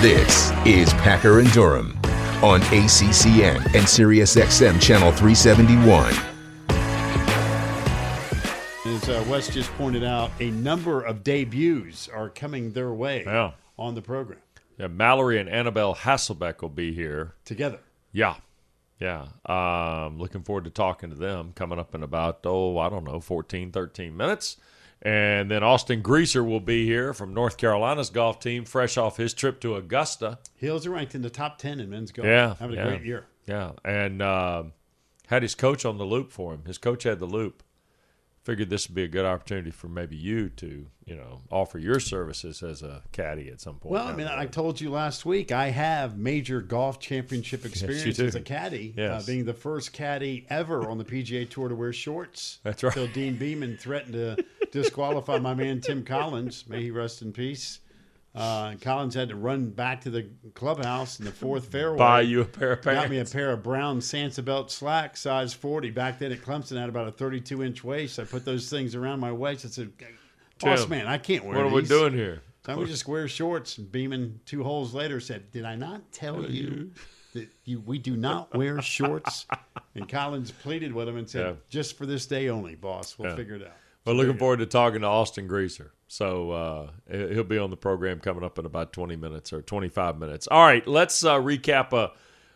This is Packer and Durham on ACCN and SiriusXM Channel 371. As uh, Wes just pointed out, a number of debuts are coming their way Yeah. on the program Yeah, Mallory and Annabelle Hasselbeck will be here. together. Yeah. Yeah. Um, looking forward to talking to them coming up in about, oh, I don't know, 14, 13 minutes. And then Austin Greaser will be here from North Carolina's golf team, fresh off his trip to Augusta. Heels are ranked in the top 10 in men's golf. Yeah. Having a yeah. great year. Yeah. And um had his coach on the loop for him. His coach had the loop. Figured this would be a good opportunity for maybe you to, you know, offer your services as a caddy at some point. Well, I mean, I told you last week I have major golf championship experience do. as a caddy, Yes. uh, being the first caddy ever on the PGA Tour to wear shorts. That's right. Until Deane Beman threatened to disqualify my man Tim Collins. May he rest in peace. Uh, Collins had to run back to the clubhouse in the fourth fairway. buy you a pair of pants. Got me a pair of brown Sansabelt slacks, size 40. Back then at Clemson, I had about a 32 inch waist. I put those things around my waist. I said, Boss Tim, man, I can't wear What are we doing here? So we just wear shorts. And Beman, two holes later, said, "Did I not tell you that you we do not wear shorts?" And Collins pleaded with him and said, Yeah. "Just for this day only, boss. We'll Yeah. figure it out." Well, looking forward to talking to Austin Greaser. So uh, he'll be on the program coming up in about 20 minutes or 25 minutes. All right, let's uh, recap a,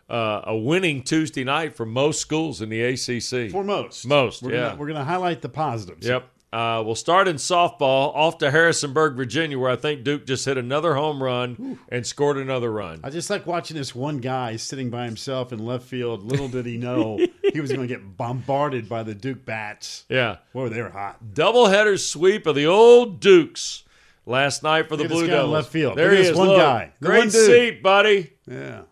uh, a winning Tuesday night for most schools in the ACC. For most, Most, we're yeah. Gonna, we're going to highlight the positives. Yep. Uh, we'll start in softball off to Harrisonburg, Virginia, where I think Duke just hit another home run and scored another run. I just like watching this one guy sitting by himself in left field. Little did he know he was going to get bombarded by the Duke bats. Yeah. Boy, they were hot. Doubleheader sweep of the old Dukes last night for the Look Blue Devils. left field. There Look he is. one guy. The Great one seat, buddy. Yeah.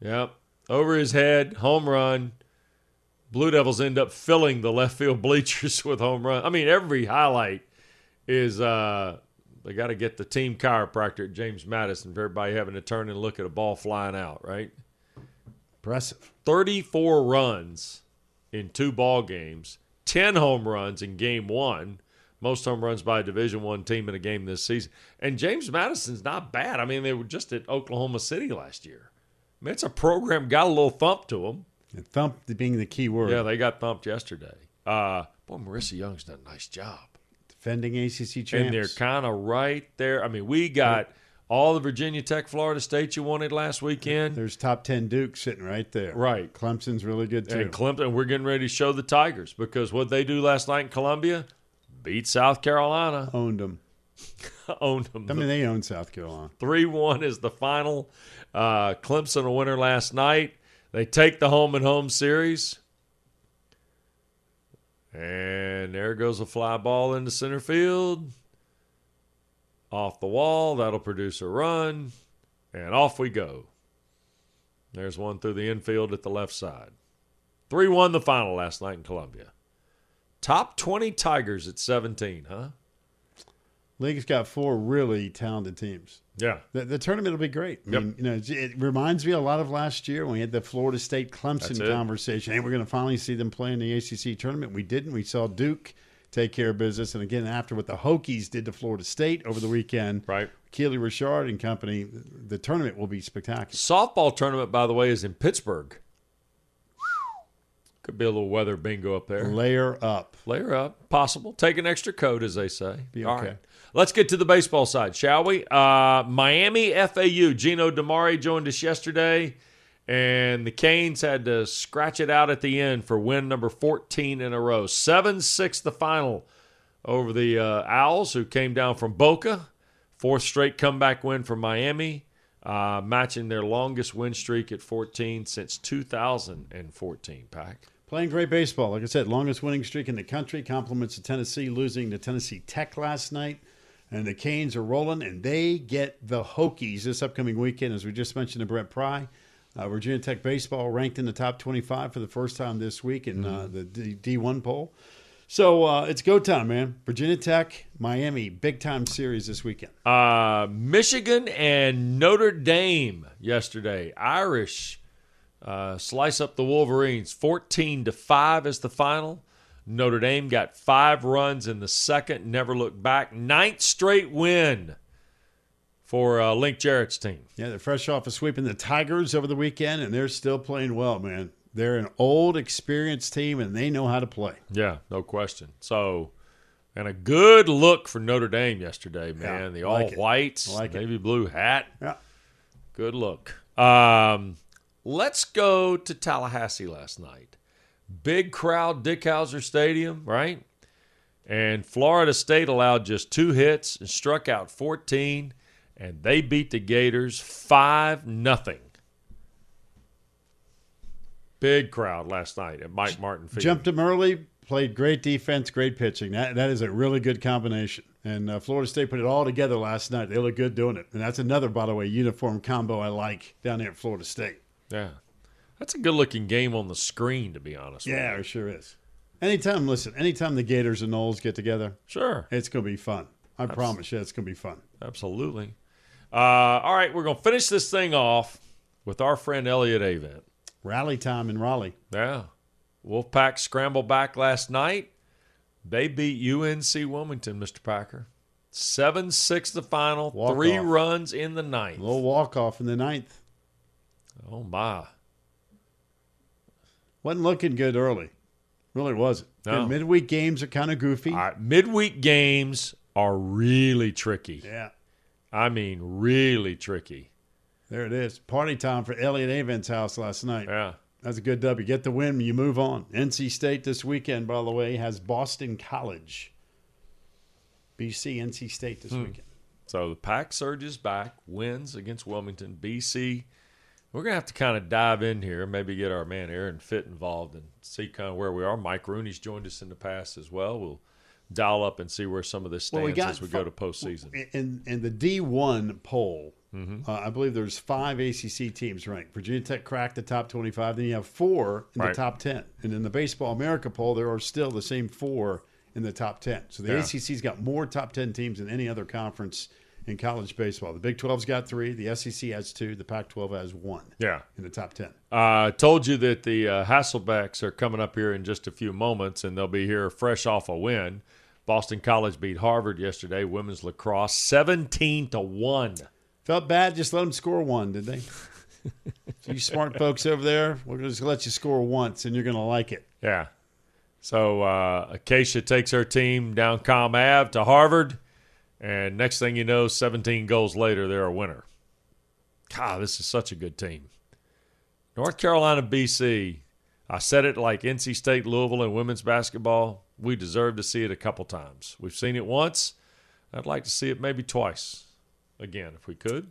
Yep. Over his head, home run. Blue Devils end up filling the left field bleachers with home run. I mean, every highlight is uh they got to get the team chiropractor at James Madison for everybody having to turn and look at a ball flying out, right? Impressive. 34 runs in two ball games, 10 home runs in game 1. Most home runs by a Division 1 team in a game this season. And James Madison's not bad. I mean, they were just at Oklahoma City last year. I mean, it's a program got a little thump to them. And thump being the key word. Yeah, they got thumped yesterday. Uh, boy, Marissa Young's done a nice job. Defending ACC champs. And they're kind of right there. I mean, we got all the Virginia Tech, Florida State you wanted last weekend. There's top 10 Duke sitting right there. Right. Clemson's really good too. And Clemson, we're getting ready to show the Tigers because what they do last night in Columbia beat South Carolina, Owned them. owned them. I mean, they own South Carolina. 3 1 is the final. Uh, Clemson a winner last night. They take the home and home series. And there goes a fly ball into center field. Off the wall. That'll produce a run. And off we go. There's one through the infield at the left side. 3 1 the final last night in Columbia. Top 20 Tigers at 17, huh? League's got four really talented teams. Yeah. The, the tournament will be great. I Yep. mean, you know, it, reminds me a lot of last year when we had the Florida State Clemson conversation. Hey, we're going to finally see them play in the ACC tournament. We didn't. We saw Duke take care of business, and again after what the Hokies did to Florida State over the weekend, Right. Keely Rochard and company, the tournament will be spectacular. Softball tournament, by the way, is in Pittsburgh. Could be a little weather bingo up there. Layer up. Layer up, possible. Take an extra coat, as they say. Be okay. right. Let's get to the baseball side, shall we? Uh, Miami FAU. Gino DiMare joined us yesterday, and the Canes had to scratch it out at the end for win number 14 in a row. 7 6 the final over the uh, Owls, who came down from Boca. Fourth straight comeback win for Miami, uh, matching their longest win streak at 14 since 2014, Pack. Playing great baseball. Like I said, longest winning streak in the country. Compliments to Tennessee losing to Tennessee Tech last night. And the Canes are rolling, and they get the Hokies this upcoming weekend, as we just mentioned to Brent Pry. Uh, Virginia Tech baseball ranked in the top 25 for the first time this week in uh, the D- D1 poll. So uh, it's go time, man. Virginia Tech, Miami, big time series this weekend. Uh, Michigan and Notre Dame yesterday. Irish uh, slice up the Wolverines. 14 to 5 is the final. Notre Dame got five runs in the second, never looked back. Ninth straight win for uh, Link Jarrett's team. Yeah, they're fresh off of sweeping the Tigers over the weekend, and they're still playing well, man. They're an old, experienced team, and they know how to play. Yeah, no question. So, and a good look for Notre Dame yesterday, man. Yeah, the all like whites, like it. navy blue hat. Yeah. Good look. Um, let's go to Tallahassee last night. Big crowd, Dick Howser Stadium, right? And Florida State allowed just two hits and struck out 14, and they beat the Gators 5 nothing. Big crowd last night at Mike Martin Field. Jumped them early, played great defense, great pitching. That that is a really good combination. And uh, Florida State put it all together last night. They look good doing it. And that's another, by the way, uniform combo I like down there at Florida State. Yeah. That's a good looking game on the screen, to be honest Yeah, with it sure is. Anytime, listen, anytime the Gators and Noles get together. Sure. it's going to be fun. I promise you, it's going to be fun. Absolutely. Uh, all right, we're going to finish this thing off with our friend Elliott Avent. Rally time in Raleigh. Yeah. Wolfpack scrambled back last night. They beat UNC Wilmington, Mr. Packer. 7 6 the final, Walk three off. runs in the ninth. A little walk off in the ninth. Oh, my. Wasn't looking good early. Really wasn't. No. And midweek games are kind of goofy. Right, midweek games are really tricky. Yeah. I mean, really tricky. There it is. Party time for Elliott Avent's house last night. Yeah. That's a good W. Get the win, you move on. NC State this weekend, by the way, has Boston College. BC, NC State this hmm. weekend. So the pack surges back, wins against Wilmington, BC. We're gonna have to kind of dive in here, maybe get our man Aaron Fitt involved and see kind of where we are. Mike Rooney's joined us in the past as well. We'll dial up and see where some of this stands Well, we got as we go to postseason. In, in the D1 poll, Mm-hmm. uh, I believe there's five ACC teams ranked. Virginia Tech cracked the top 25. Then you have four in Right. the top 10. And in the Baseball America poll, there are still the same four in the top 10. So the Yeah. ACC's got more top 10 teams than any other conference in college baseball. The Big 12's got three. The SEC has two. The Pac 12 has one Yeah. in the top 10. I uh, told you that the uh, Hasselbecks are coming up here in just a few moments, and they'll be here fresh off a win. Boston College beat Harvard yesterday, women's lacrosse, 17 to 1. Felt bad. Just let them score one, did they? so you smart folks over there, we're gonna let you score once, and you're going to like it. Yeah. So uh, Acacia takes her team down Comm Ave to Harvard, and next thing you know, 17 goals later, they're a winner. God, this is such a good team. North Carolina, BC. I said it like NC State, Louisville, and women's basketball. We deserve to see it a couple times. We've seen it once. I'd like to see it maybe twice again if we could.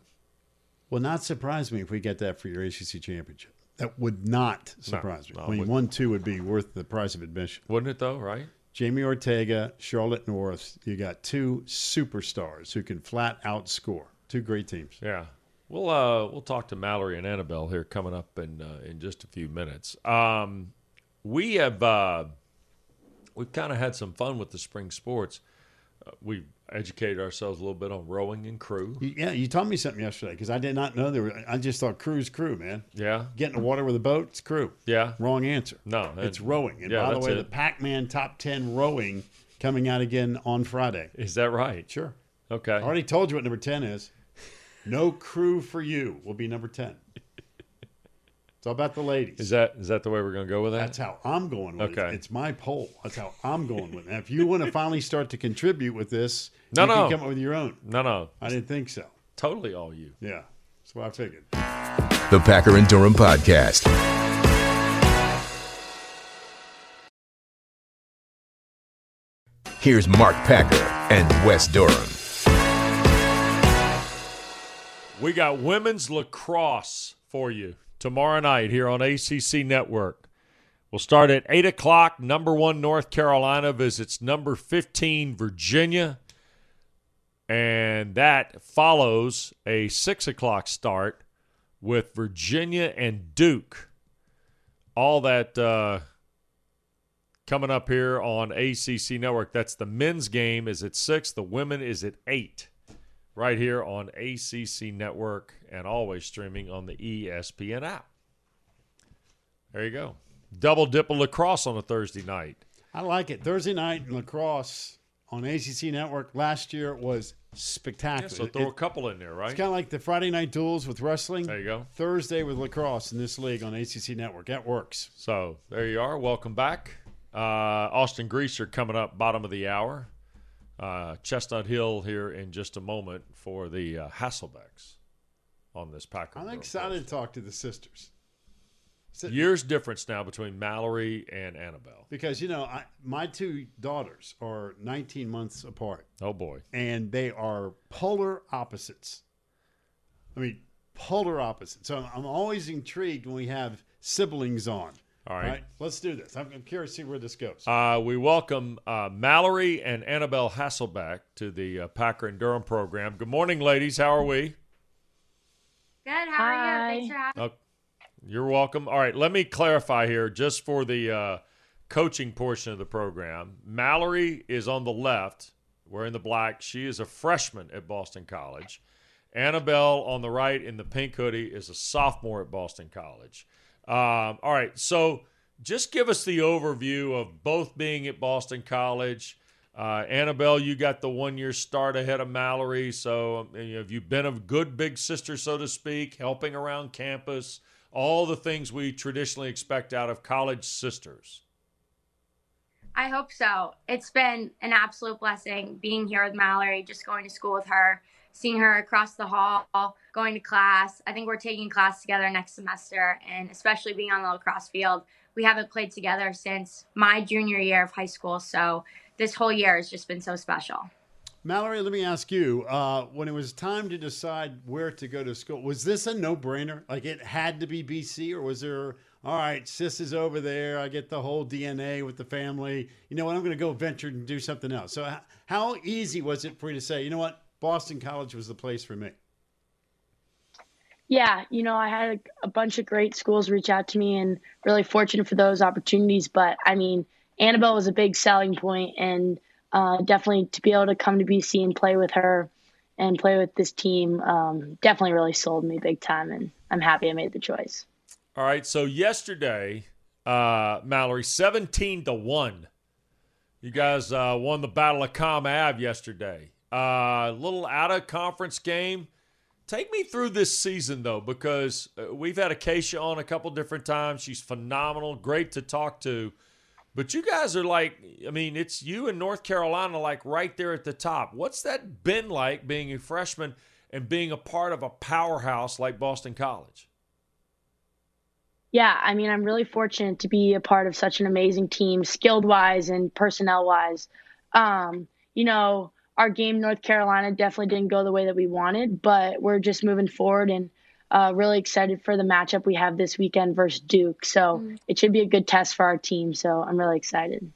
Will not surprise me if we get that for your ACC championship. That would not surprise no, me. it I mean, one two would be worth the price of admission. Wouldn't it, though, right? Jamie Ortega, Charlotte North. You got two superstars who can flat out score. Two great teams. Yeah. We'll uh we'll talk to Mallory and Annabelle here coming up in uh, in just a few minutes. Um, we have uh, we've kind of had some fun with the spring sports. Uh, we've educated ourselves a little bit on rowing and crew. Yeah, you taught me something yesterday because I did not know there were. I just thought crew's crew, man. Yeah, Get in the water with a boat, it's crew. yeah. Wrong answer. No, It's rowing. And yeah, by the way, it. the Pac Man Top 10 rowing coming out again on Friday. Is that right? Sure. Okay. I already told you what number 10 is. No crew for you will be number 10. It's all about the ladies. Is that is that the way we're going to go with that? That's how I'm going with Okay. it. It's my poll. That's how I'm going with it. Now, if you want to finally start to contribute with this, No, you no. can come up with your own. no, no. I didn't think so. Totally all you. Yeah. That's what I figured. The Packer and Durham Podcast. Here's Mark Packer and Wes Durham. We got women's lacrosse for you tomorrow night here on ACC Network. We'll start at 8 o'clock. Number one, North Carolina visits number 15, Virginia. And that follows a 6 o'clock start with Virginia and Duke. All that uh, coming up here on ACC Network. That's the men's game is at 6, the women is at 8 right here on ACC Network and always streaming on the ESPN app. There you go. Double dip of lacrosse on a Thursday night. I like it. Thursday night in lacrosse on ACC Network last year was spectacular. Yeah, so throw It- a couple in there, right? It's kind of like the Friday night duels with wrestling. There you go. Thursday with lacrosse in this league on ACC Network. That works. So there you are. Welcome back. Uh, Austin Greaser coming up, bottom of the hour. Uh, Chestnut Hill here in just a moment for the uh, Hasselbecks on this Packer. I'm excited to talk to the sisters. Years difference now between Mallory and Annabelle. because you know I, my two daughters are 19 months apart, Oh boy. and they are polar opposites. I mean, polar opposites. So I'm, I'm always intrigued when we have siblings on. All right. let's do this. I'm, I'm curious to see where this goes. Uh, we welcome uh, Mallory and Annabelle Hasselbeck to the uh, Packer and Durham program. Good morning, ladies. How are we? Good. How are you? Thanks for having Oh, you're welcome. All right, let me clarify here just for the uh, coaching portion of the program. Mallory is on the left, wearing the black. She is a freshman at Boston College. Annabelle on the right in the pink hoodie is a sophomore at Boston College. Um, all right, so just give us the overview of both being at Boston College. Uh, Annabelle, you got the one year start ahead of Mallory. So, um, have you been a good big sister, so to speak, helping around campus? All the things we traditionally expect out of college sisters. I hope so. It's been an absolute blessing being here with Mallory, just going to school with her, seeing her across the hall, going to class. I think we're taking class together next semester, and especially being on the lacrosse field. We haven't played together since my junior year of high school, so this whole year has just been so special. Mallory, let me ask you: uh, when it was time to decide where to go to school, was this a no-brainer? Like it had to be BC, or was there? All right, sis is over there. I get the whole DNA with the family. You know what? I'm going to go venture and do something else. So, how easy was it for you to say, you know what, Boston College was the place for me? Yeah, you know, I had a, a bunch of great schools reach out to me and really fortunate for those opportunities. But I mean, Annabelle was a big selling point, and uh, definitely to be able to come to BC and play with her and play with this team um, definitely really sold me big time. And I'm happy I made the choice. All right, so yesterday, uh, Mallory, 17 to 1. You guys uh, won the Battle of Comm Ave yesterday. A little out of conference game. Take me through this season, though, because uh, we've had Acacia on a couple different times. She's phenomenal, great to talk to. But you guys are like, I mean, it's you and North Carolina, like right there at the top. What's that been like being a freshman and being a part of a powerhouse like Boston College? Yeah, I mean, I'm really fortunate to be a part of such an amazing team, skilled wise and personnel wise. Um, you know, our game North Carolina definitely didn't go the way that we wanted, but we're just moving forward and uh, really excited for the matchup we have this weekend versus Duke. So it should be a good test for our team. So I'm really excited.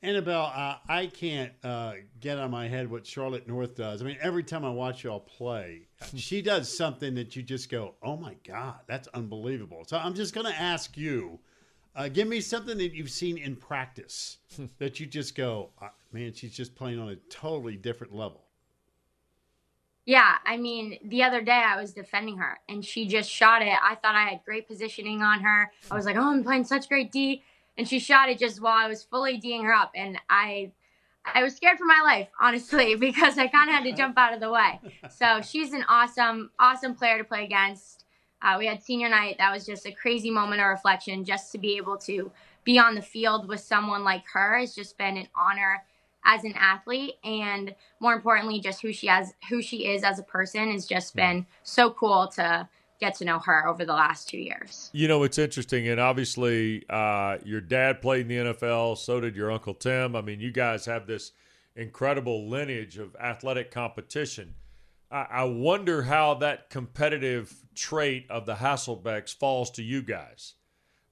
Annabelle, uh, I can't uh, get on my head what Charlotte North does. I mean, every time I watch y'all play, she does something that you just go, "Oh my god, that's unbelievable." So I'm just going to ask you, uh, give me something that you've seen in practice that you just go, uh, "Man, she's just playing on a totally different level." Yeah, I mean, the other day I was defending her and she just shot it. I thought I had great positioning on her. I was like, "Oh, I'm playing such great D." And she shot it just while I was fully D'ing her up and I I was scared for my life, honestly, because I kind of had to jump out of the way. So, she's an awesome awesome player to play against. Uh, we had senior night. That was just a crazy moment of reflection. Just to be able to be on the field with someone like her has just been an honor as an athlete and more importantly just who she has who she is as a person has just been so cool to get to know her over the last two years You know, it's interesting, and obviously, uh, your dad played in the NFL. So did your uncle Tim. I mean, you guys have this incredible lineage of athletic competition. I, wonder how that competitive trait of the Hasselbecks falls to you guys.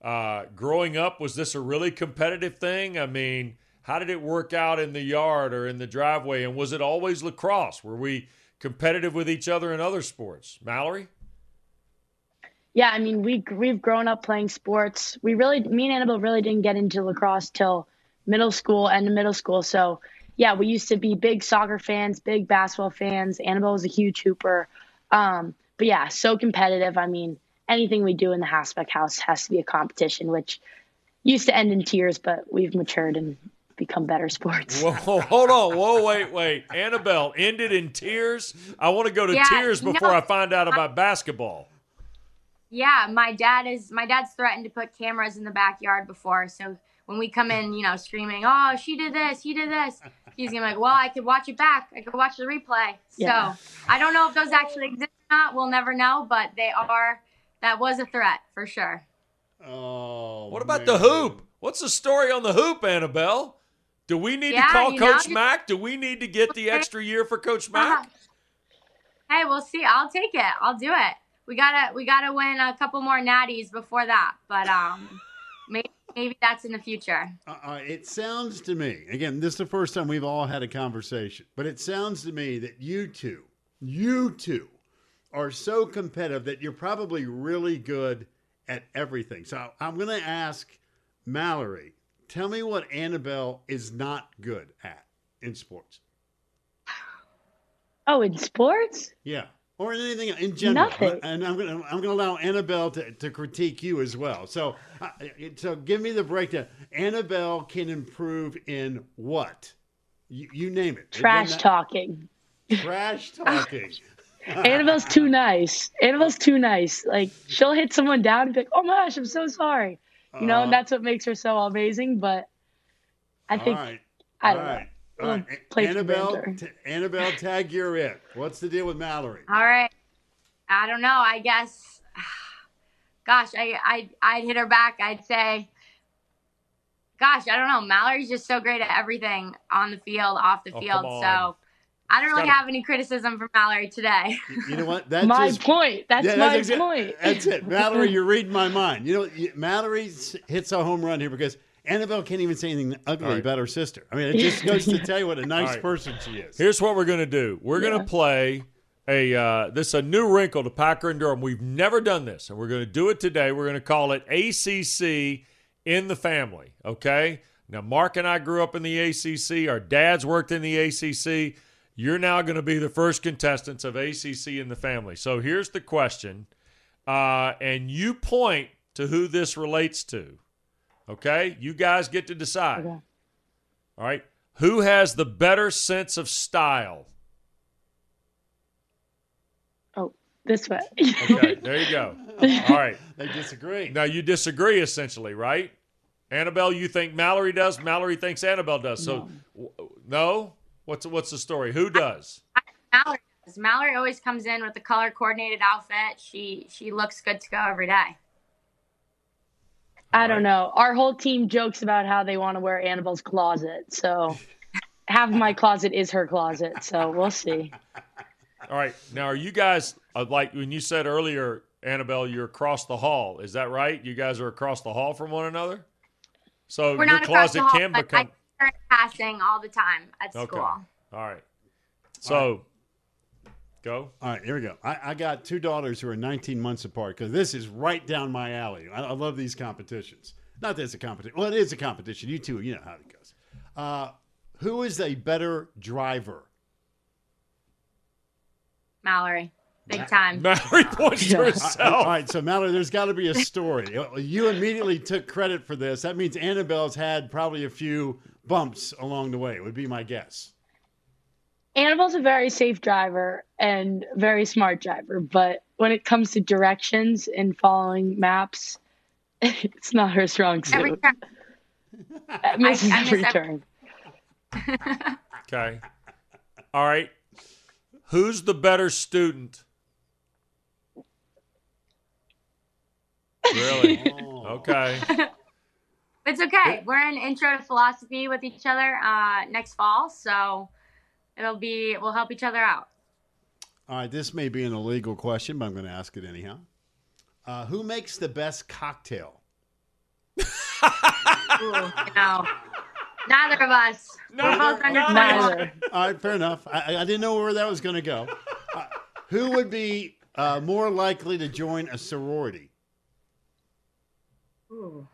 Uh, growing up, was this a really competitive thing? I mean, how did it work out in the yard or in the driveway? And was it always lacrosse? Were we competitive with each other in other sports? Mallory? Yeah, I mean, we we've grown up playing sports. We really, me and Annabelle really didn't get into lacrosse till middle school, and middle school. So, yeah, we used to be big soccer fans, big basketball fans. Annabelle was a huge hooper. Um, but yeah, so competitive. I mean, anything we do in the Hasbeck house has to be a competition, which used to end in tears, but we've matured and become better sports. Whoa, hold on. Whoa, wait, wait. Annabelle ended in tears. I want to go to Yeah, tears you before know- I find out about basketball. Yeah, my dad is my dad's threatened to put cameras in the backyard before. So when we come in, you know, screaming, "Oh, she did this, he did this," he's gonna be like, "Well, I could watch it back. I could watch the replay." Yeah. So I don't know if those actually exist or not. We'll never know, but they are. That was a threat for sure. Oh. What about man. the hoop? What's the story on the hoop, Annabelle? Do we need Yeah, to call you know, Coach just- Mack? Do we need to get the extra year for Coach Mack? hey, we'll see. I'll take it. I'll do it. We gotta we gotta win a couple more natties before that, but um, maybe maybe that's in the future. Uh, uh, it sounds to me, again, this is the first time we've all had a conversation, but it sounds to me that you two, you two, are so competitive that you're probably really good at everything. So I'm going to ask Mallory, tell me what Annabelle is not good at in sports. Oh, in sports? Yeah. Or anything in general, Nothing. and I'm gonna I'm gonna allow Annabelle to, to critique you as well. So, uh, so give me the breakdown. Annabelle can improve in what? You, you name it. Trash talking. Trash talking. Annabelle's too nice. Annabelle's too nice. Like she'll hit someone down and be like, "Oh my gosh, I'm so sorry," you know, Uh, and that's what makes her so amazing. But I think right. I don't know. right. All right. Annabelle, t- Annabelle, tag you're it. What's the deal with Mallory? All right. I don't know. I guess. Gosh, I I I'd hit her back. I'd say. Gosh, I don't know. Mallory's just so great at everything on the field, off the Oh, field. So I don't really gotta- have any criticism for Mallory today. You know what? That's my just, point. That's Yeah, my exa- point. That's it, Mallory. You're reading my mind. You know, Mallory hits a home run here because Annabelle can't even say anything ugly All right. about her sister. I mean, it just goes to tell you what a nice All right. person she is. Here's what we're going to do. We're gonna play a uh, this is a new wrinkle to Packer and Durham. We've never done this, and we're going to do it today. We're going to call it ACC in the family. Okay. Now, Mark and I grew up in the ACC. Our dads worked in the ACC. You're now going to be the first contestants of ACC in the family. So here's the question, uh, and you point to who this relates to. Okay, you guys get to decide. Okay. All right, who has the better sense of style? Oh, this way. Okay, there you go. All right. They disagree. Now you disagree essentially, right? Annabelle, you think Mallory does. Mallory thinks Annabelle does. So, w- no. What's what's the story? Who does? Mallory does. Mallory always comes in with a color coordinated outfit. She she looks good to go every day. I don't know. Our whole team jokes about how they want to wear Annabelle's closet. So half of my closet is her closet. So we'll see. All right. Now, are you guys uh, like when you said earlier, Annabelle, you're across the hall? Is that right? You guys are across the hall from one another. So We're your not closet the hall, can but become. I see passing all the time at Okay. school. All right. So, go. All right, here we go. I, I got two daughters who are 19 months apart because this is right down my alley. I, I love these competitions. Not that it's a competition. Well, it is a competition. You two, you know how it goes. Uh, who is a better driver? Mallory, big time. Mallory points to Yeah. All herself. right, so Mallory, there's got to be a story. You immediately took credit for this. That means Annabelle's had probably a few bumps along the way. Would be my guess. Annabelle's a very safe driver and very smart driver, but when it comes to directions and following maps, it's not her strong Every suit. time. It misses I miss every every- turn. Okay. All right. Who's the better student? Really? Oh. Okay. It's okay. We're in intro to philosophy with each other uh, next fall, so it'll be we'll help each other out. All right, this may be an illegal question, but I'm going to ask it anyhow. Uh, who makes the best cocktail? Ooh, you know, neither of us. We're both under Neither. Neither. All right, fair enough. I, I- I didn't know where that was going to go. Uh, who would be uh, more likely to join a sorority? Ooh.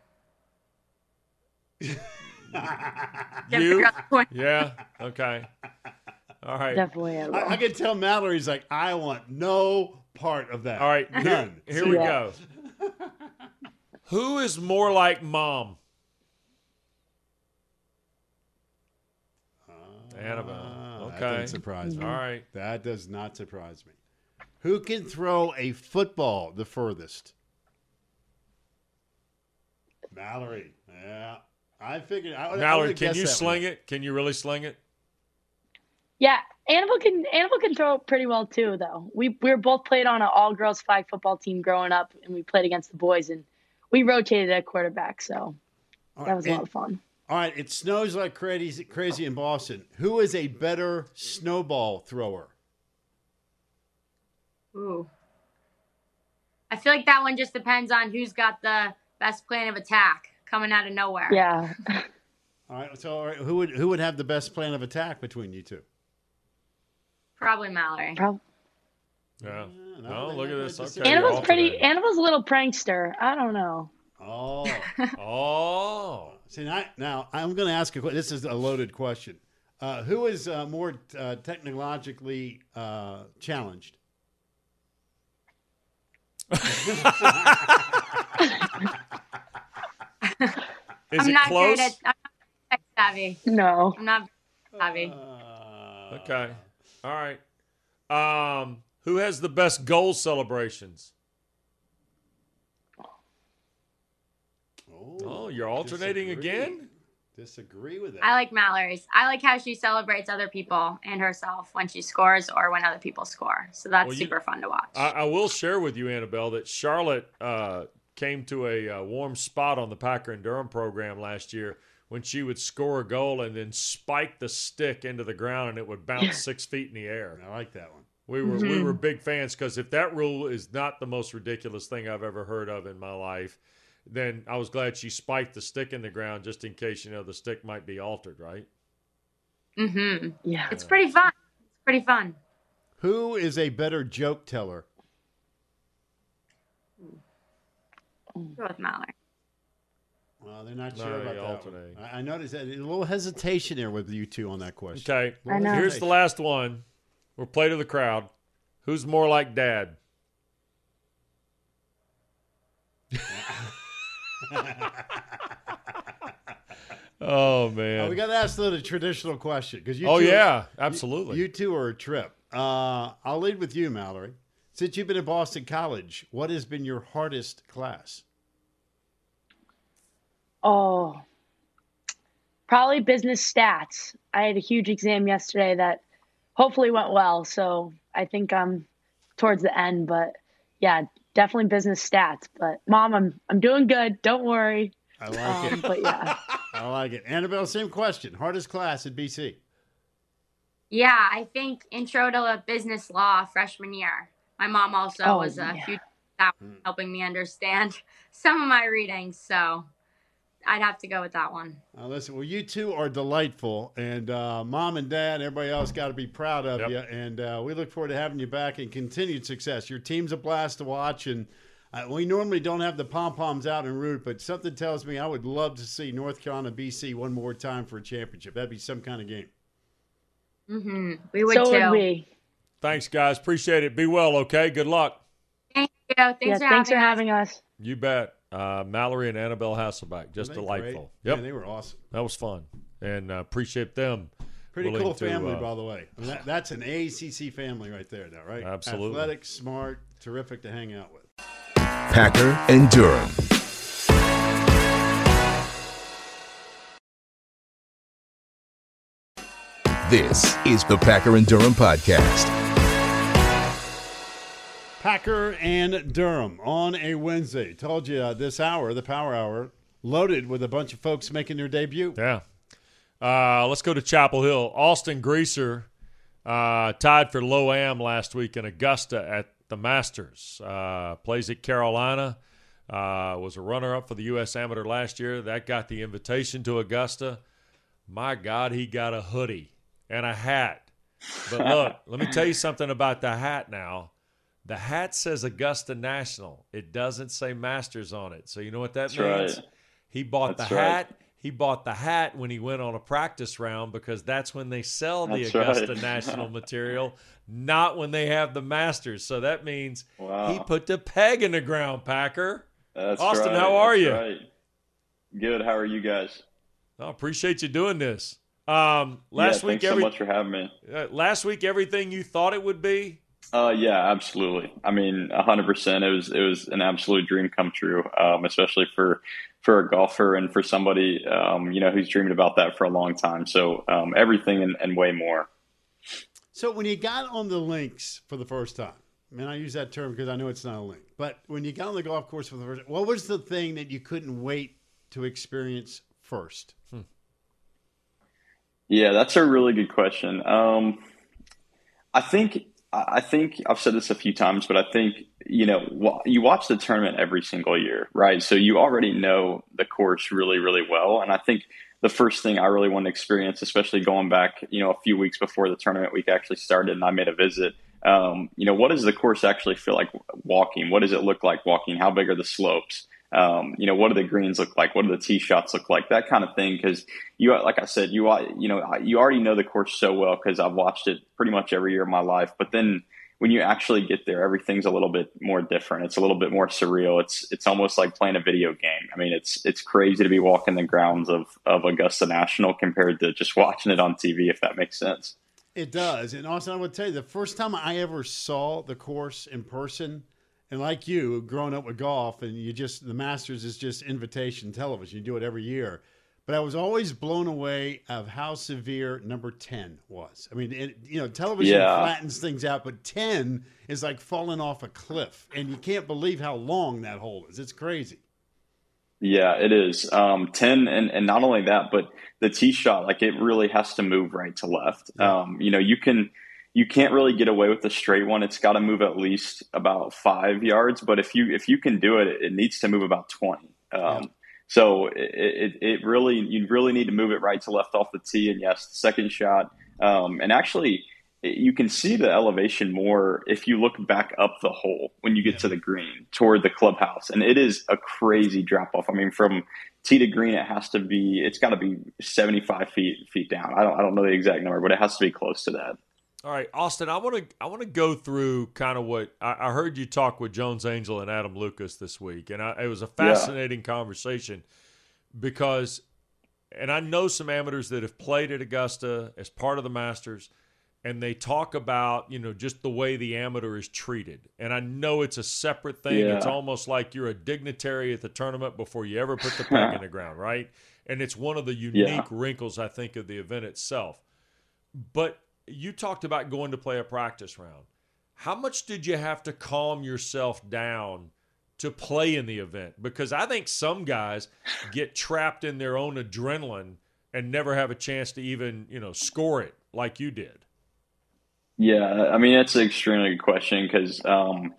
You? Yeah. Okay. All right. Definitely I, I Annabelle. can tell Mallory's like, I want no part of that. All right. Here, None. here we Yeah. go. Who is more like mom? Annabelle. Ah, okay. That doesn't surprise me. All right. That does not surprise me. Who can throw a football the furthest? Mallory. Yeah. I figured. I, Mallory, can you sling it? Can you really sling it? Yeah, Annabelle can Annabelle can throw pretty well too. Though we we were both played on an all girls flag football team growing up, and we played against the boys, and we rotated at quarterback, so that was a lot of fun. All right, it snows like crazy, crazy in Boston. Who is a better snowball thrower? Ooh. I feel like that one just depends on who's got the best plan of attack coming out of nowhere. Yeah. All right, so all right, who would who would have the best plan of attack between you two? Probably Mallory. Prob- Yeah. no, No, look at this. just Okay, say- Annabelle's pretty. alternating. Annabelle's a little prankster. I don't know. Oh, Oh. see now, now I'm going to ask a question. This is a loaded question. Uh, who is uh, more uh, technologically uh, challenged? Is I'm it not close? great at I'm not tech savvy. No. I'm not savvy. Uh, Okay. All right. Um, who has the best goal celebrations? Oh, you're alternating disagree. again? Disagree with that. I like Mallory's. I like how she celebrates other people and herself when she scores or when other people score. So that's Well, you- super fun to watch. I, I will share with you, Annabelle, that Charlotte uh, came to a, uh warm spot on the Packer and Durham program last year when she would score a goal and then spike the stick into the ground and it would bounce six feet in the air. I like that one. We were we were big fans because if that rule is not the most ridiculous thing I've ever heard of in my life, then I was glad she spiked the stick in the ground just in case you know the stick might be altered, right? Mm-hmm. Yeah. It's pretty fun. It's pretty fun. Who is a better joke teller? Go with Mallory. Well, they're not No, sure about you that. alternate. One. I, I noticed that a little hesitation there with you two on that question. Okay, I know. here's the last one. We'll play to the crowd. Who's more like dad? oh man. We got to ask the traditional question because you. oh two are- yeah, absolutely. You two are a trip. Uh, I'll lead with you, Mallory. Since you've been at Boston College, what has been your hardest class? Oh, probably business stats. I had a huge exam yesterday that hopefully went well. So I think I'm towards the end, but yeah, definitely business stats. But mom, I'm I'm doing good. Don't worry. I like Um, it. but yeah, I like it. Annabelle, same question. Hardest class at BC? Yeah, I think intro to business law freshman year. My mom also Oh, was a yeah. huge that helping me understand some of my readings. So I'd have to go with that one. Uh, listen, well, you two are delightful, and uh, mom and dad, and everybody else, got to be proud of Yep. you. And uh, we look forward to having you back and continued success. Your team's a blast to watch, and uh, we normally don't have the pom poms out en route, but something tells me I would love to see North Carolina BC one more time for a championship. That'd be some kind of game. Mm-hmm. We would so too. would we. Thanks, guys. Appreciate it. Be well. Okay. Good luck. Thank you. Thanks yeah, for thanks for having us. having us. You bet. Uh, Mallory and Annabelle Hasselbeck, just delightful. great? Yep, Man, they were awesome. that was fun, and uh, appreciate them. Pretty willing cool to, family, uh, by the way. I mean, that, that's an ACC family right there, now, right? Absolutely. Athletic, smart, terrific to hang out with. Packer and Durham. This is the Packer and Durham podcast. Packer and Durham on a Wednesday. Told you uh, this hour, the Power Hour, loaded with a bunch of folks making their debut. Yeah. Uh, let's go to Chapel Hill. Austin Greaser uh, tied for low am last week in Augusta at the Masters. Uh, plays at Carolina. Uh, was a runner up for the U.S. Amateur last year. That got the invitation to Augusta. My God, he got a hoodie and a hat. But look, let me tell you something about the hat now. The hat says Augusta National. It doesn't say Masters on it. So you know what that That's means? right. He bought That's the right. hat. He bought the hat when he went on a practice round because that's when they sell the That's Augusta right. National material, not when they have the Masters. So that means Wow. he put the peg in the ground, Packer. That's Austin, right. how are That's you? Right. Good. How are you guys? I appreciate you doing this. Um, last yeah, week, thanks every, so much for having me. Uh, last week, everything you thought it would be. Uh, yeah, absolutely. I mean, hundred percent. It was it was an absolute dream come true, um, especially for for a golfer and for somebody um, you know who's dreamed about that for a long time. So um, everything and, and way more. So when you got on the links for the first time, I mean, I use that term because I know it's not a link, but when you got on the golf course for the first, what was the thing that you couldn't wait to experience first? Hmm. Yeah, that's a really good question. Um, I think I think I've said this a few times, but I think you know you watch the tournament every single year, right? So you already know the course really, really well, and I think the first thing I really want to experience, especially going back, you know, a few weeks before the tournament week actually started, and I made a visit. Um, you know, what does the course actually feel like walking? What does it look like walking? How big are the slopes? Um, you know, what do the greens look like? What do the tee shots look like? That kind of thing. Because you, like I said, you, you know, you already know the course so well because I've watched it pretty much every year of my life. But then when you actually get there, everything's a little bit more different. It's a little bit more surreal. It's it's almost like playing a video game. I mean, it's it's crazy to be walking the grounds of of Augusta National compared to just watching it on TV. If that makes sense. It does. And also, I would tell you, the first time I ever saw the course in person, and like you, growing up with golf, and you just the Masters is just invitation television. You do it every year. But I was always blown away of how severe number ten was. I mean, it, you know, television yeah. flattens things out, but ten is like falling off a cliff, and you can't believe how long that hole is. It's crazy. Yeah, it is. Um, 10, and, and not only that, but the tee shot, like it really has to move right to left. Um, you know, you can you can't really get away with the straight one. It's got to move at least about five yards. But if you if you can do it, it needs to move about twenty. Um, yeah. So it, it, it, really you really need to move it right to left off the tee. And yes, the second shot. Um, and actually, you can see the elevation more if you look back up the hole when you get yeah. to the green toward the clubhouse. And it is a crazy drop off. I mean, from tee to green, it has to be it's got to be seventy five feet feet down. I don't I don't know the exact number, but it has to be close to that. All right, Austin, I want to I want to go through kind of what I, I, heard you talk with Jones Angell and Adam Lucas this week, and I, it was a fascinating yeah. conversation because, and I know some amateurs that have played at Augusta as part of the Masters, and they talk about you know just the way the amateur is treated, and I know it's a separate thing. Yeah. It's almost like you're a dignitary at the tournament before you ever put the peg in the ground, right? And it's one of the unique yeah. wrinkles I think of the event itself, but you talked about going to play a practice round. How much did you have to calm yourself down to play in the event? Because I think some guys get trapped in their own adrenaline and never have a chance to even, you know, score it like you did. Yeah, I mean that's an extremely good question because um,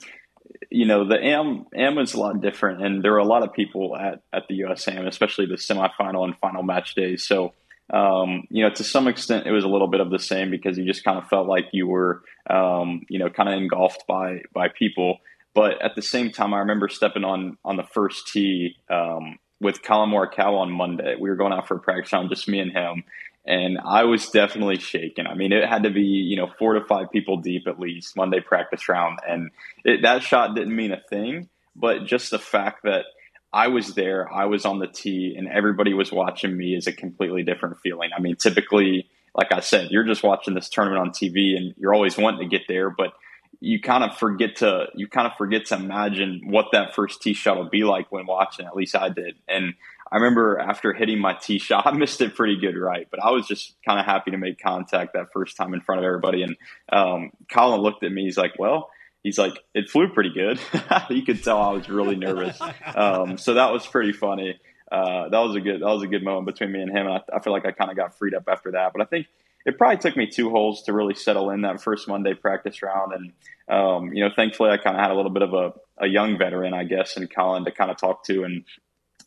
you know the am am is a lot different, and there are a lot of people at at the USAM, especially the semifinal and final match days. So um, you know, to some extent, it was a little bit of the same because you just kind of felt like you were, um, you know, kind of engulfed by by people. But at the same time, I remember stepping on on the first tee um, with Collin Morikawa on Monday. We were going out for a practice round, just me and him, and I was definitely shaken. I mean, it had to be you know four to five people deep at least Monday practice round, and it, that shot didn't mean a thing. But just the fact that I was there, I was on the tee, and everybody was watching me is a completely different feeling. I mean, typically, like I said, you're just watching this tournament on TV and you're always wanting to get there, but you kind of forget to you kind of forget to imagine what that first tee shot will be like when watching. At least I did. And I remember after hitting my tee shot, I missed it pretty good, right? But I was just kind of happy to make contact that first time in front of everybody. And um, Collin looked at me. He's like, "Well." He's like, it flew pretty good. you could tell I was really nervous. Um, so that was pretty funny. Uh, that was a good that was a good moment between me and him. And I, I feel like I kind of got freed up after that. But I think it probably took me two holes to really settle in that first Monday practice round. And um, you know, thankfully, I kind of had a little bit of a, a young veteran, I guess, in Colin to kind of talk to and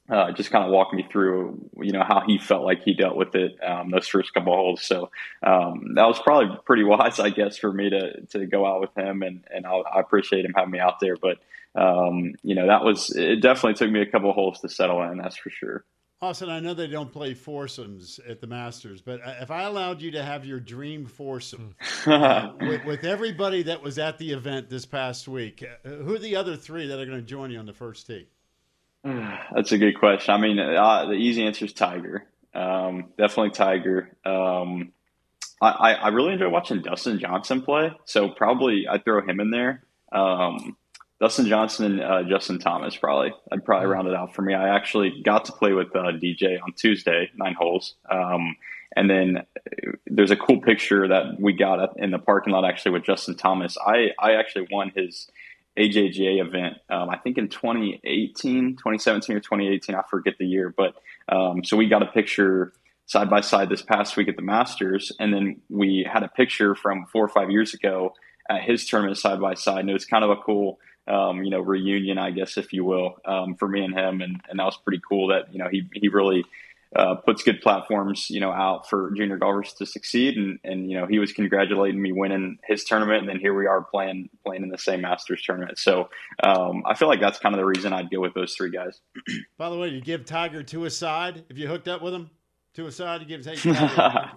uh, just kind of walk me through, you know, how he felt like he dealt with it um, those first couple of holes. So um, that was probably pretty wise, I guess, for me to to go out with him, and and I'll, i appreciate him having me out there. But um, you know, that was it. Definitely took me a couple of holes to settle in. That's for sure. Austin, I know they don't play foursomes at the Masters, but uh, if I allowed you to have your dream foursome uh, with, with, everybody that was at the event this past week, uh, who are the other three that are going to join you on the first tee? That's a good question. I mean, uh, the easy answer is Tiger. Um, definitely Tiger. Um, I, I really enjoy watching Dustin Johnson play, so probably I'd throw him in there. Um, Dustin Johnson and uh, Justin Thomas probably. I'd probably mm-hmm. round it out for me. I actually got to play with uh, DJ on Tuesday, nine holes. Um, and then uh, there's a cool picture that we got in the parking lot actually with Justin Thomas. I, I actually won his AJGA event, um, I think in 2018, 2017 or 2018. I forget the year. But um, so we got a picture side by side this past week at the Masters. And then we had a picture from four or five years ago at his tournament side by side. And it was kind of a cool um, you know, reunion, I guess, if you will, um, for me and him. And, and that was pretty cool that, you know, he, he really uh, puts good platforms, you know, out for junior golfers to succeed. And, and, you know, he was congratulating me winning his tournament. And then here we are playing, playing in the same Masters tournament. So um, I feel like that's kind of the reason I'd go with those three guys. By the way, you give Tiger to a side if you hooked up with him? To a side, you give Tiger.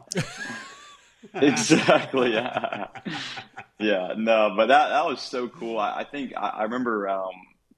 exactly. Yeah. yeah. No, but that that was so cool. I, I think I, I remember um,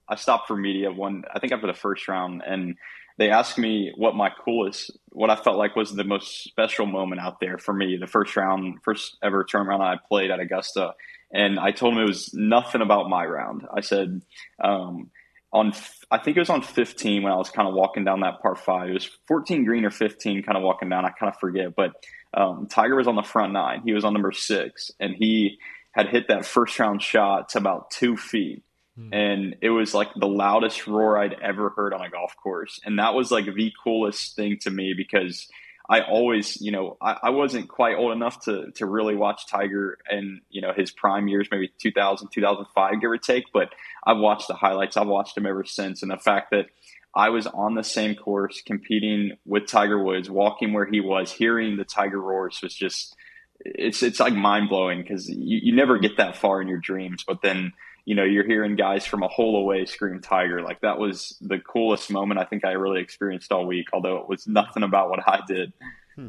I stopped for media one. I think after the first round, and they asked me what my coolest, what I felt like was the most special moment out there for me. The first round, first ever tournament I played at Augusta, and I told them it was nothing about my round. I said. Um, on I think it was on 15 when I was kind of walking down that par five. It was 14 green or 15, kind of walking down. I kind of forget, but um, Tiger was on the front nine. He was on number six, and he had hit that first round shot to about two feet. Hmm. And it was like the loudest roar I'd ever heard on a golf course. And that was like the coolest thing to me because I always, you know, I, I, wasn't quite old enough to to really watch Tiger and you know his prime years, maybe 2000, 2005, give or take. But I've watched the highlights. I've watched him ever since, and the fact that I was on the same course competing with Tiger Woods, walking where he was, hearing the Tiger roars was just it's it's like mind blowing because you, you never get that far in your dreams, but then you know you're hearing guys from a hole away scream Tiger. Like that was the coolest moment I think I really experienced all week, although it was nothing about what I did. Hmm.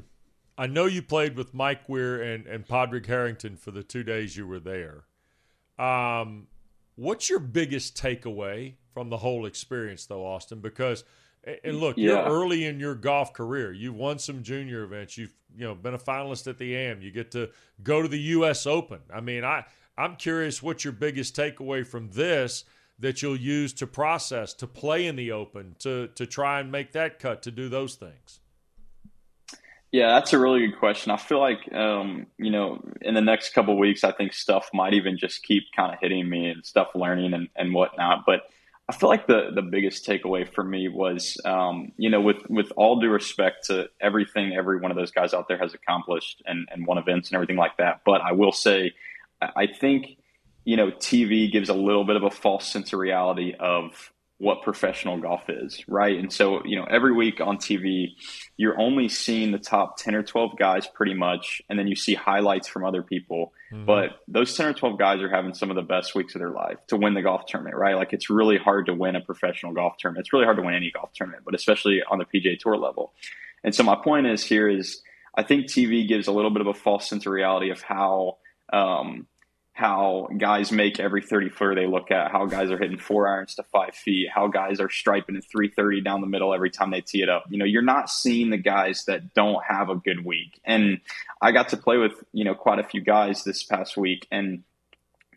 I know you played with Mike Weir and and Padraig Harrington for the two days you were there. Um, what's your biggest takeaway from the whole experience, though, Austin? Because and look, yeah. you're early in your golf career. You've won some junior events. You've you know been a finalist at the AM. You get to go to the U.S. Open. I mean, I I'm curious what's your biggest takeaway from this that you'll use to process, to play in the Open, to to try and make that cut, to do those things. Yeah, that's a really good question. I feel like, um, you know, in the next couple weeks, I think stuff might even just keep kind of hitting me and stuff learning and, and whatnot. But I feel like the the biggest takeaway for me was, um, you know, with with all due respect to everything every one of those guys out there has accomplished and and won events and everything like that. But I will say, I think, you know, TV gives a little bit of a false sense of reality of what professional golf is, right? And so, you know, every week on TV, you're only seeing the top 10 or 12 guys pretty much, and then you see highlights from other people. Mm-hmm. But those 10 or 12 guys are having some of the best weeks of their life to win the golf tournament, right? Like it's really hard to win a professional golf tournament. It's really hard to win any golf tournament, but especially on the PGA Tour level. And so my point is here is I think TV gives a little bit of a false sense of reality of how um, how guys make every 30 footer they look at, how guys are hitting four irons to five feet, how guys are striping at 330 down the middle every time they tee it up. You know, you're not seeing the guys that don't have a good week. And I got to play with, you know, quite a few guys this past week and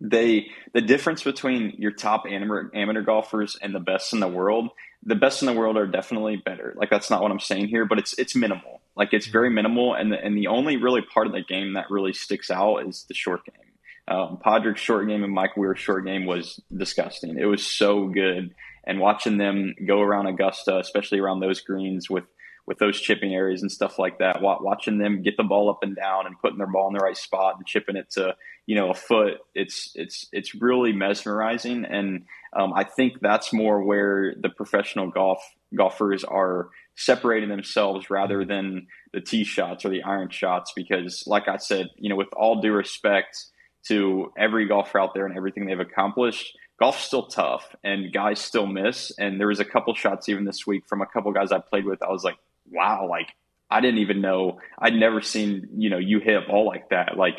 they the difference between your top amateur, amateur golfers and the best in the world the best in the world are definitely better like that's not what i'm saying here but it's it's minimal like it's mm-hmm. very minimal and the, and the only really part of the game that really sticks out is the short game um, Padraig's short game and Mike Weir's short game was disgusting. It was so good, and watching them go around Augusta, especially around those greens with with those chipping areas and stuff like that, watching them get the ball up and down and putting their ball in the right spot and chipping it to you know a foot, it's it's it's really mesmerizing, and um, I think that's more where the professional golf golfers are separating themselves rather than the tee shots or the iron shots because, like I said, you know, with all due respect to every golfer out there and everything they've accomplished. Golf's still tough and guys still miss. And there was a couple shots even this week from a couple guys I played with. I was like, wow, like I didn't even know I'd never seen, you know, you hit a ball like that. Like,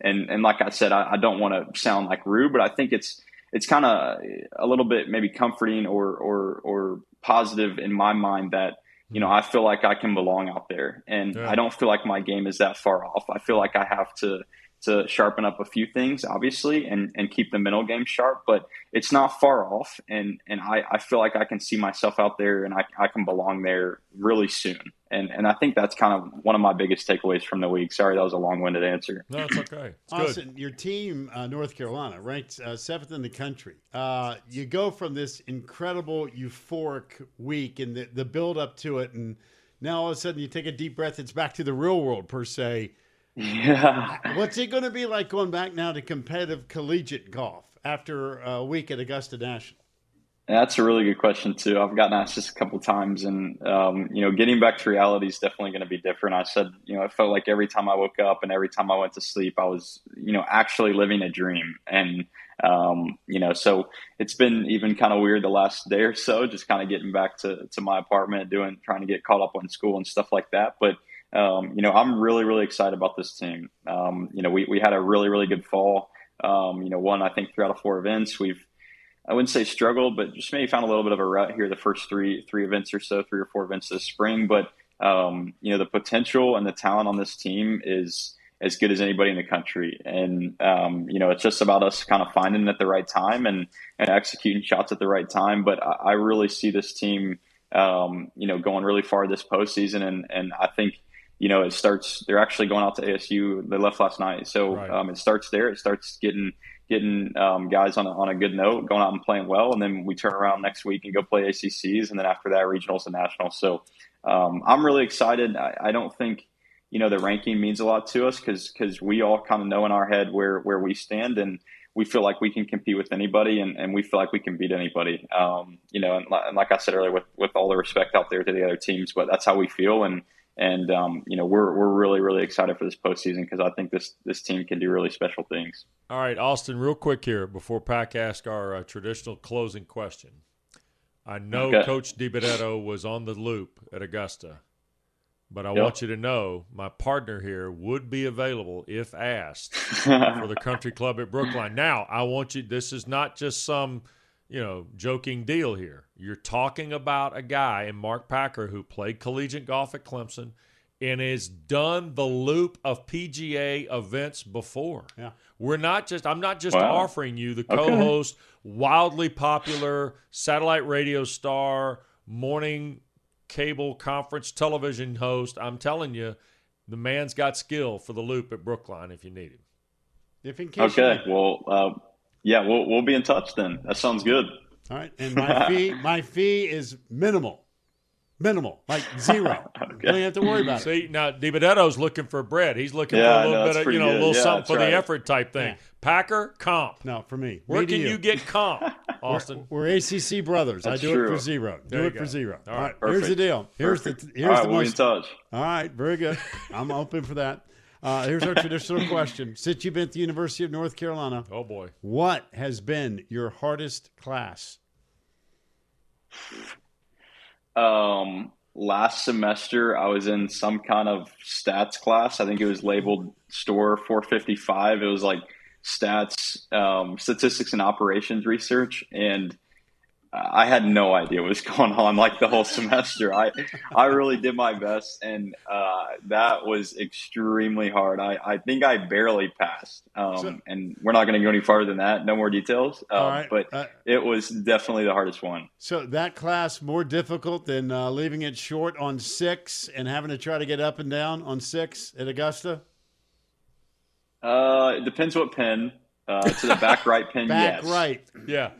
and, and like I said, I, I don't want to sound like rude, but I think it's, it's kind of a little bit maybe comforting or, or, or positive in my mind that you know, I feel like I can belong out there, and Yeah. I don't feel like my game is that far off. I feel like I have to to sharpen up a few things, obviously, and and keep the mental game sharp. But it's not far off, and and I, I feel like I can see myself out there, and I, I can belong there really soon. And and I think that's kind of one of my biggest takeaways from the week. Sorry, that was a long winded answer. No, it's okay. It's good. Austin, your team, uh, North Carolina, ranked uh, seventh in the country. Uh, you go from this incredible euphoric week and the, the build up to it, and now all of a sudden you take a deep breath. It's back to the real world per se. Yeah. What's it going to be like going back now to competitive collegiate golf after a week at Augusta National? That's a really good question too. I've gotten asked this a couple times, and um, you know, getting back to reality is definitely going to be different. I said, you know, it felt like every time I woke up and every time I went to sleep, I was, you know, actually living a dream, and um, you know, so it's been even kind of weird the last day or so, just kind of getting back to to my apartment, doing, trying to get caught up on school and stuff like that. But um, you know, I'm really, really excited about this team. Um, you know, we we had a really, really good fall. Um, you know, one I think three out of four events we've I wouldn't say struggled, but just maybe found a little bit of a rut here the first three three events or so, three or four events this spring. But um, you know, the potential and the talent on this team is as good as anybody in the country, and um, you know, it's just about us kind of finding it at the right time and and executing shots at the right time. But I, I really see this team, um, you know, going really far this postseason, and and I think. You know, it starts. They're actually going out to ASU. They left last night, so Right. um, it starts there. It starts getting getting um, guys on a, on a good note, going out and playing well, and then we turn around next week and go play ACCs, and then after that, regionals and nationals. So um, I'm really excited. I, I don't think you know the ranking means a lot to us because because we all kind of know in our head where where we stand, and we feel like we can compete with anybody, and, and we feel like we can beat anybody. Um, you know, and, and like I said earlier, with with all the respect out there to the other teams, but that's how we feel, and and um, you know we're we're really really excited for this postseason because I think this this team can do really special things. All right, Austin, real quick here before Pack asks our uh, traditional closing question. I know Okay. Coach DiBenedetto was on the loop at Augusta, but I Yep. want you to know my partner here would be available if asked for the country club at Brookline. Now, I want you, this is not just some, you know, joking deal here. You're talking about a guy in Mark Packer who played collegiate golf at Clemson and has done the loop of PGA events before. Yeah. We're not just, I'm not just Wow. offering you the Okay. co host, wildly popular satellite radio star, morning cable conference television host. I'm telling you, the man's got skill for the loop at Brookline if you need him. If in case Okay, you- well, uh, yeah, we'll we'll be in touch then. That sounds good. All right, and my fee my fee is minimal, minimal, like zero. You don't have to worry about it. See, now DiBenedetto's looking for bread. He's looking Yeah, for a I little know, bit of, you pretty know, a little Yeah, something that's for the effort type thing. Yeah. Packer, comp. No, for me. Where Me can you. get comp, Austin? We're ACC brothers. That's I do it for zero. There do you it for zero. All All right, right. Here's the deal. Here's the here's All right, the we'll be in most. touch. All right, very good. I'm open for that. Uh, here's our traditional question. Since you've been at the University of North Carolina, Oh, boy. what has been your hardest class? Um, last semester, I was in some kind of stats class. I think it was labeled STOR 455. It was like stats, um, statistics, and operations research, and I had no idea what was going on like the whole semester. I I really did my best, and uh, that was extremely hard. I, I think I barely passed, um, So- and we're not going to go any farther than that. No more details, um, right, but uh, it was definitely the hardest one. So that class more difficult than uh, leaving it short on six and having to try to get up and down on six at Augusta. Uh, it depends what pin. Uh, to the back right pin, Back yes. right. Yeah.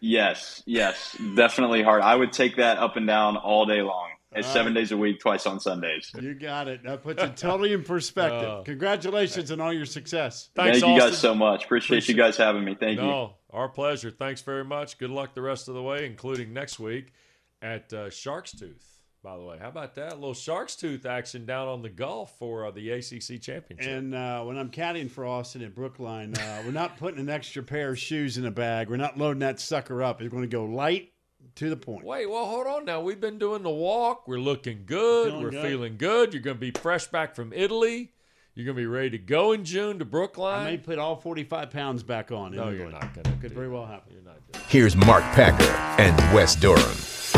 Yes, yes, definitely hard. I would take that up and down all day long. It's All seven right. days a week, twice on Sundays. You got it. That puts it totally in perspective. Uh, Congratulations on all your success. Thanks, Thank you Austin. guys so much. Appreciate, you guys having me. Thank you. No, our pleasure. Thanks very much. Good luck the rest of the way, including next week at uh, Shark's Tooth. By the way, how about that? A little Shark's Tooth action down on the golf for uh, the ACC championship. And uh, when I'm caddying for Austin at Brookline, uh, we're not putting an extra pair of shoes in a bag. We're not loading that sucker up. It's going to go light to the point. Wait, well, hold on now. We've been doing the walk. We're looking good. Feeling We're good. feeling good. You're going to be fresh back from Italy. You're going to be ready to go in June to Brookline. I Brookline. may put all 45 pounds back on. no, in you're not going to. Could very well happen. You're not doing Here's Mark Packer and Wes Durham.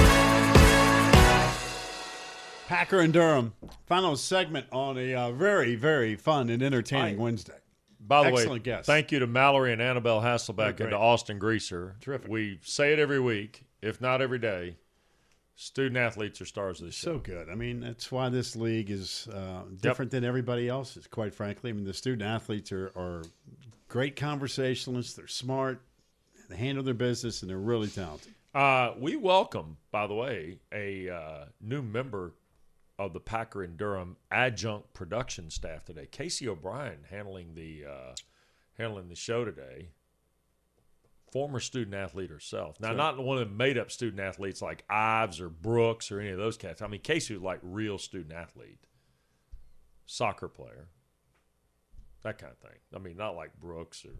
Packer and Durham. Final segment on a uh, very, very fun and entertaining Hi. Wednesday. By the Excellent way, guest. thank you to Mallory and Annabelle Hasselbeck and to Austin Greaser. Terrific. We say it every week, if not every day. Student athletes are stars of the show. So good. I mean, that's why this league is uh, different than everybody else's, quite frankly. I mean, the student athletes are, are great conversationalists. They're smart. They handle their business, and they're really talented. Uh, we welcome, by the way, a uh, new member of the Packer and Durham adjunct production staff today. Casey O'Brien handling the uh, handling the show today. Former student athlete herself. Now, not one of the made up student athletes like Ives or Brooks or any of those cats. I mean, Casey was like real student athlete, soccer player, that kind of thing. I mean, not like Brooks or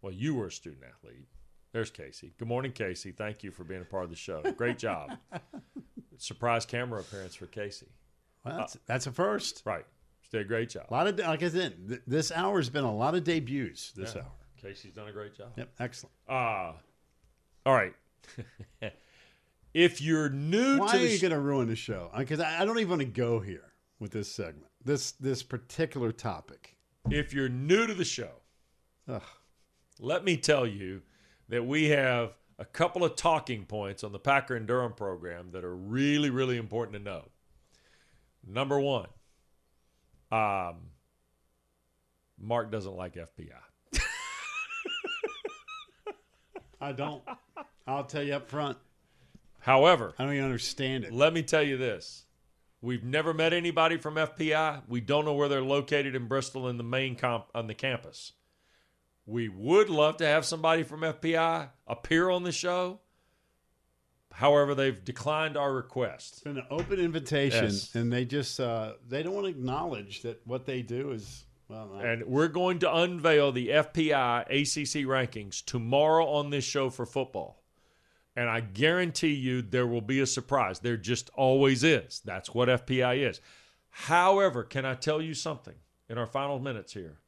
well, you were a student athlete. There's Casey. Good morning, Casey. Thank you for being a part of the show. Great job. Surprise camera appearance for Casey. Well, that's, that's a first. Right. She did a great job. A lot of, like I said, th- this hour has been a lot of debuts this Yeah. hour. Casey's done a great job. Yep, excellent. Uh, all right. if you're new Why to are the you sh- going to ruin the show? Because I, I don't even want to go here with this segment, this this particular topic. if you're new to the show, Ugh. let me tell you that we have a couple of talking points on the Packer and Durham program that are really, really important to know. Number one, um, Mark doesn't like FPI. I don't. I'll tell you up front. However, I don't even understand it. let me tell you this. We've never met anybody from FPI. We don't know where they're located in Bristol in the main comp on the campus. We would love to have somebody from FPI appear on the show. However, they've declined our request. It's been an open invitation, Yes. and they just uh, they don't want to acknowledge that what they do is well. And we're going to unveil the FPI ACC rankings tomorrow on this show for football. And I guarantee you there will be a surprise. There just always is. That's what FPI is. However, can I tell you something in our final minutes here?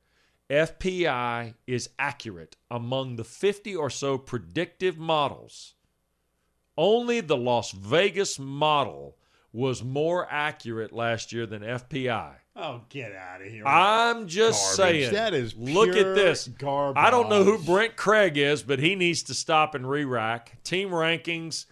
FPI is accurate among the 50 or so predictive models. Only the Las Vegas model was more accurate last year than FPI. oh, get out of here! I'm just Garbage. saying. That is look at this. garbage. I don't know who Brent Craig is, but he needs to stop and re-rack team rankings.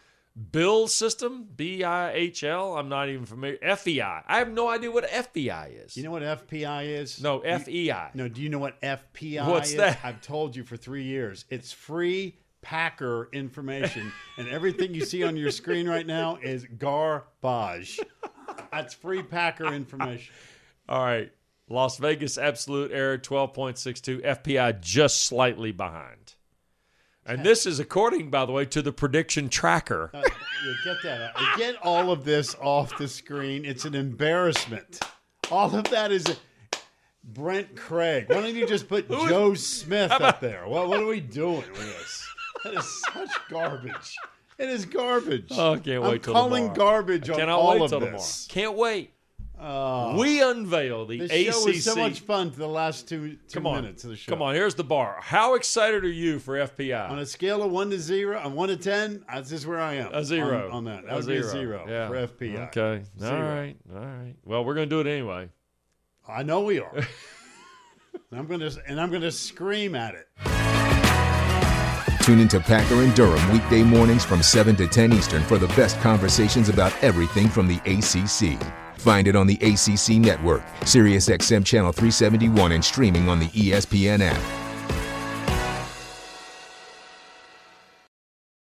Bihl system, B I H L. I'm not even familiar. FEI. I have no idea what FEI is. You know what FPI is? no, You- FEI. No, do you know what FPI What's is? that? I've told you for three years. It's free Packer information, and everything you see on your screen right now is garbage. That's free Packer information. All right. Las Vegas absolute error 12.62. FPI just slightly behind. And this is according, by the way, to the prediction tracker. Uh, get that? out. Get all of this off the screen. It's an embarrassment. All of that is Brent Craig. Why don't you just put Joe Smith up there? What, what are we doing with this? That is such garbage. It is garbage. Oh, I can't I'm till calling tomorrow. garbage on Cannot all wait of till this. tomorrow. Can't wait. Oh. we unveil the The ACC. show was so much fun for the last two, two Come on, minutes of the show. come on. Here's the bar. How excited are you for FPI? On a scale of one to zero, on one to ten, uh, that's just where I am. A zero on, on that. That A would be a zero Yeah. for FPI. Okay. All Zero. right. All right. Well, we're going to do it anyway. I know we are. and I'm gonna and I'm gonna scream at it. Tune into Packer and Durham weekday mornings from 7 to 10 Eastern for the best conversations about everything from the ACC. Find it on the ACC network, SiriusXM Channel 371, and streaming on the ESPN app.